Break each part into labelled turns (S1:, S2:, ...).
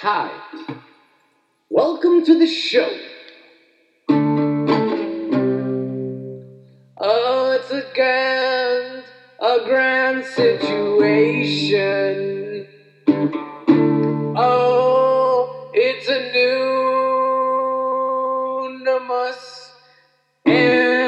S1: Hi. Welcome to the show. Oh, it's a grand, a grand situation. Oh, it's a new numus. And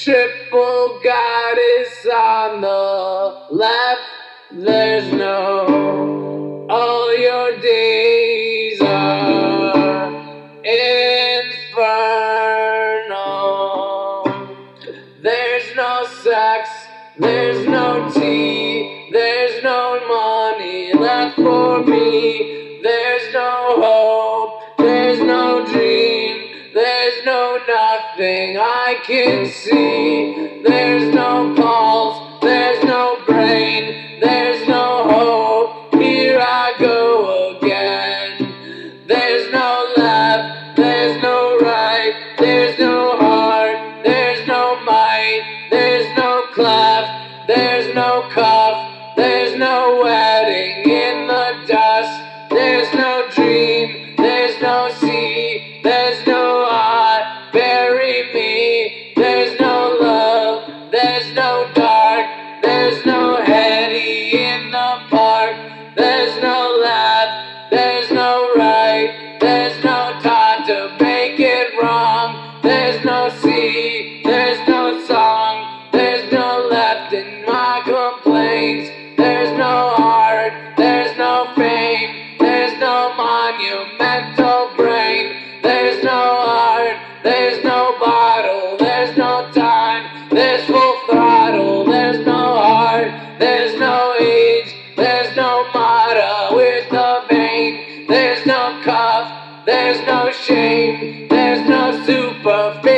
S1: Triple goddess on the left, there's no. All your days are infernal. There's no sex, there's no tea, there's no money left for me. can see. There's no superficial.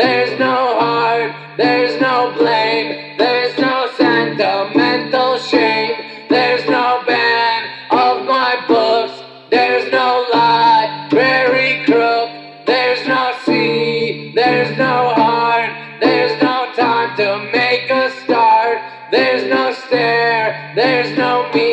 S1: There's no heart, there's no blame, there's no sentimental shame, there's no ban of my books, there's no library crook, there's no sea, there's no heart, there's no time to make a start, there's no stare, there's no me.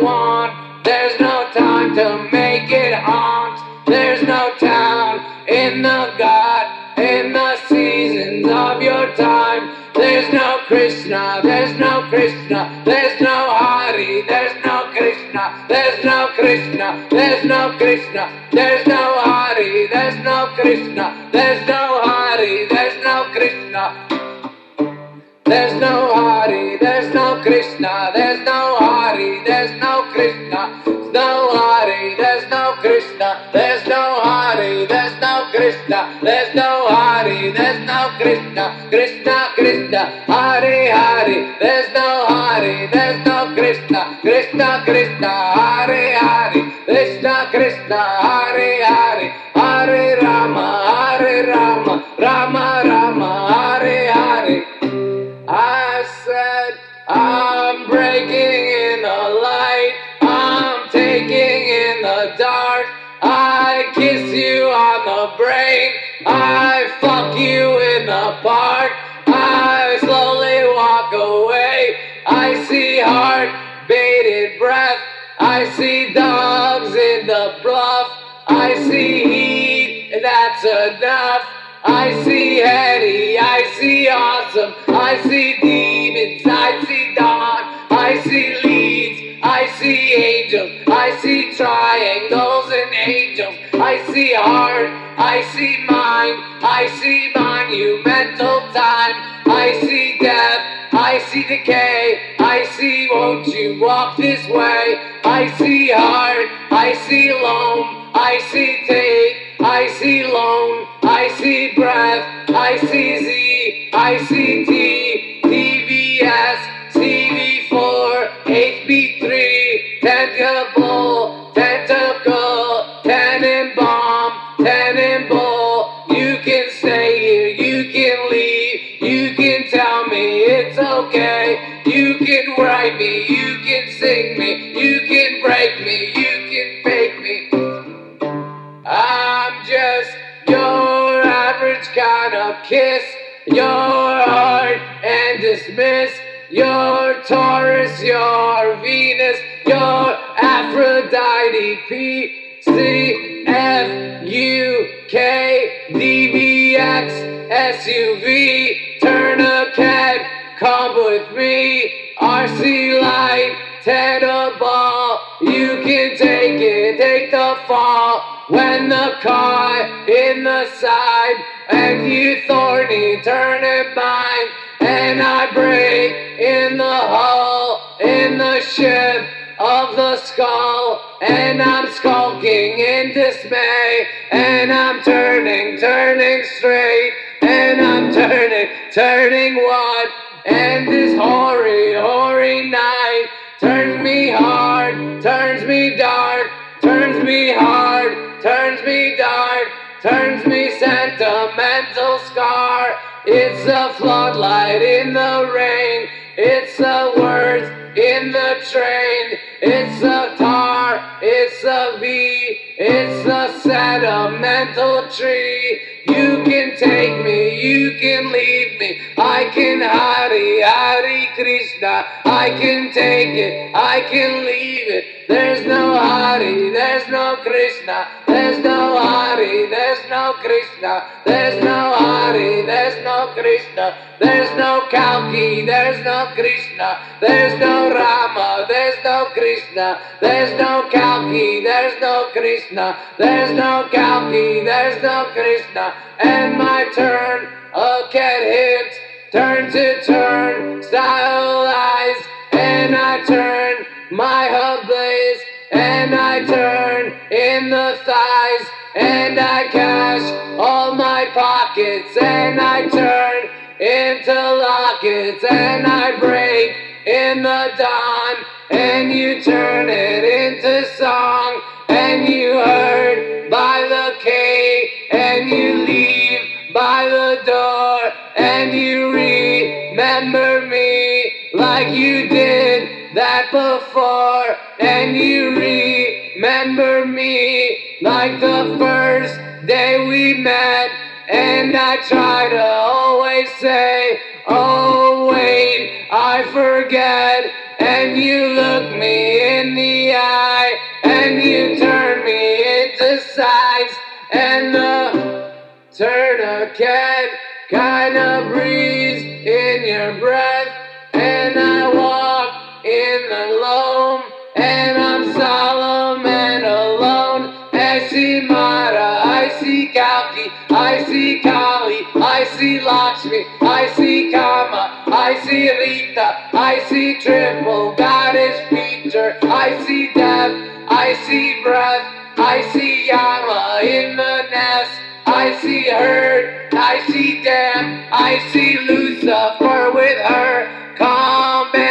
S1: want. There's no time to make it haunt. There's no town in the God, in the seasons of your time. There's no Krishna, there's no Krishna, there's no Hari, there's no Krishna, there's no Krishna, there's no Krishna, there's no Hari, there's no Krishna, there's no Hari, there's no Krishna, there's no there's no Hari, there's no Krishna, Krishna, Krishna, Hari, Hari, there's no Hari, there's no Krishna, Krishna, Krishna, Hari, enough. I see Eddie, I see awesome, I see demons, I see dawn, I see leads, I see angels, I see triangles and angels, I see heart, I see mind, I see monumental time, I see death, I see decay, I see won't you walk this way, I see heart, I see loam, I see tape, I see loan, I see of kiss. Your heart and dismiss. Your Taurus, your Venus, your Aphrodite. P C F U K D V X S U V. Turn a cat, come with me. RC light, ten a ball, You can take it, take the fall. When the car in the side turn and I break in the hull in the ship of the skull. And I'm skulking in dismay and I'm turning, turning straight. And I'm turning, turning what and this hoary, It's a floodlight in the rain, it's the words in the train, it's a tar, it's a V, it's a sentimental tree. You can take me, you can leave me. I can Hari I can take it, I can leave it. There's no Hari, there's no Krishna. There's no Hari, there's no Krishna. There's no Hari, there's no Krishna. There's no Kalki, there's no Krishna. There's no Rama, there's no Krishna. There's no Kalki, there's no Krishna. There's no Kalki, there's no Krishna. And my turn, a cat hits, turn to turn, stylized, I cash all my pockets, and I turn into lockets, and I break in the dawn, and you turn it into song, and you heard by the K, and you leave by the door, and you remember me like you did that before, and you remember me like the first day we met. And I try to always say, Oh, wait, I forget. And you look me in the eye, and you turn me into size, and the tourniquet I see Kama, I see Rita, I see Triple Goddess Peter, I see Death, I see Breath, I see Yama in the nest. I see hurt, I see death, I see Lucifer with her coming.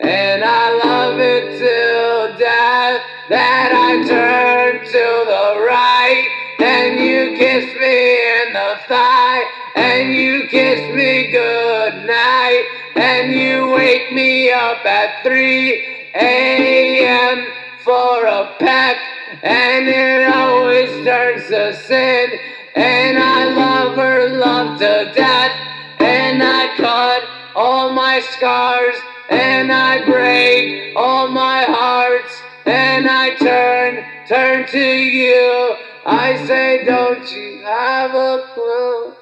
S1: And I love it till death that I turn to the right wake me up at 3 a.m. for a pack, and it always turns to sin and I love her love to death and I cut all my scars and I break all my hearts and I turn, turn to you. I say, don't you have a clue?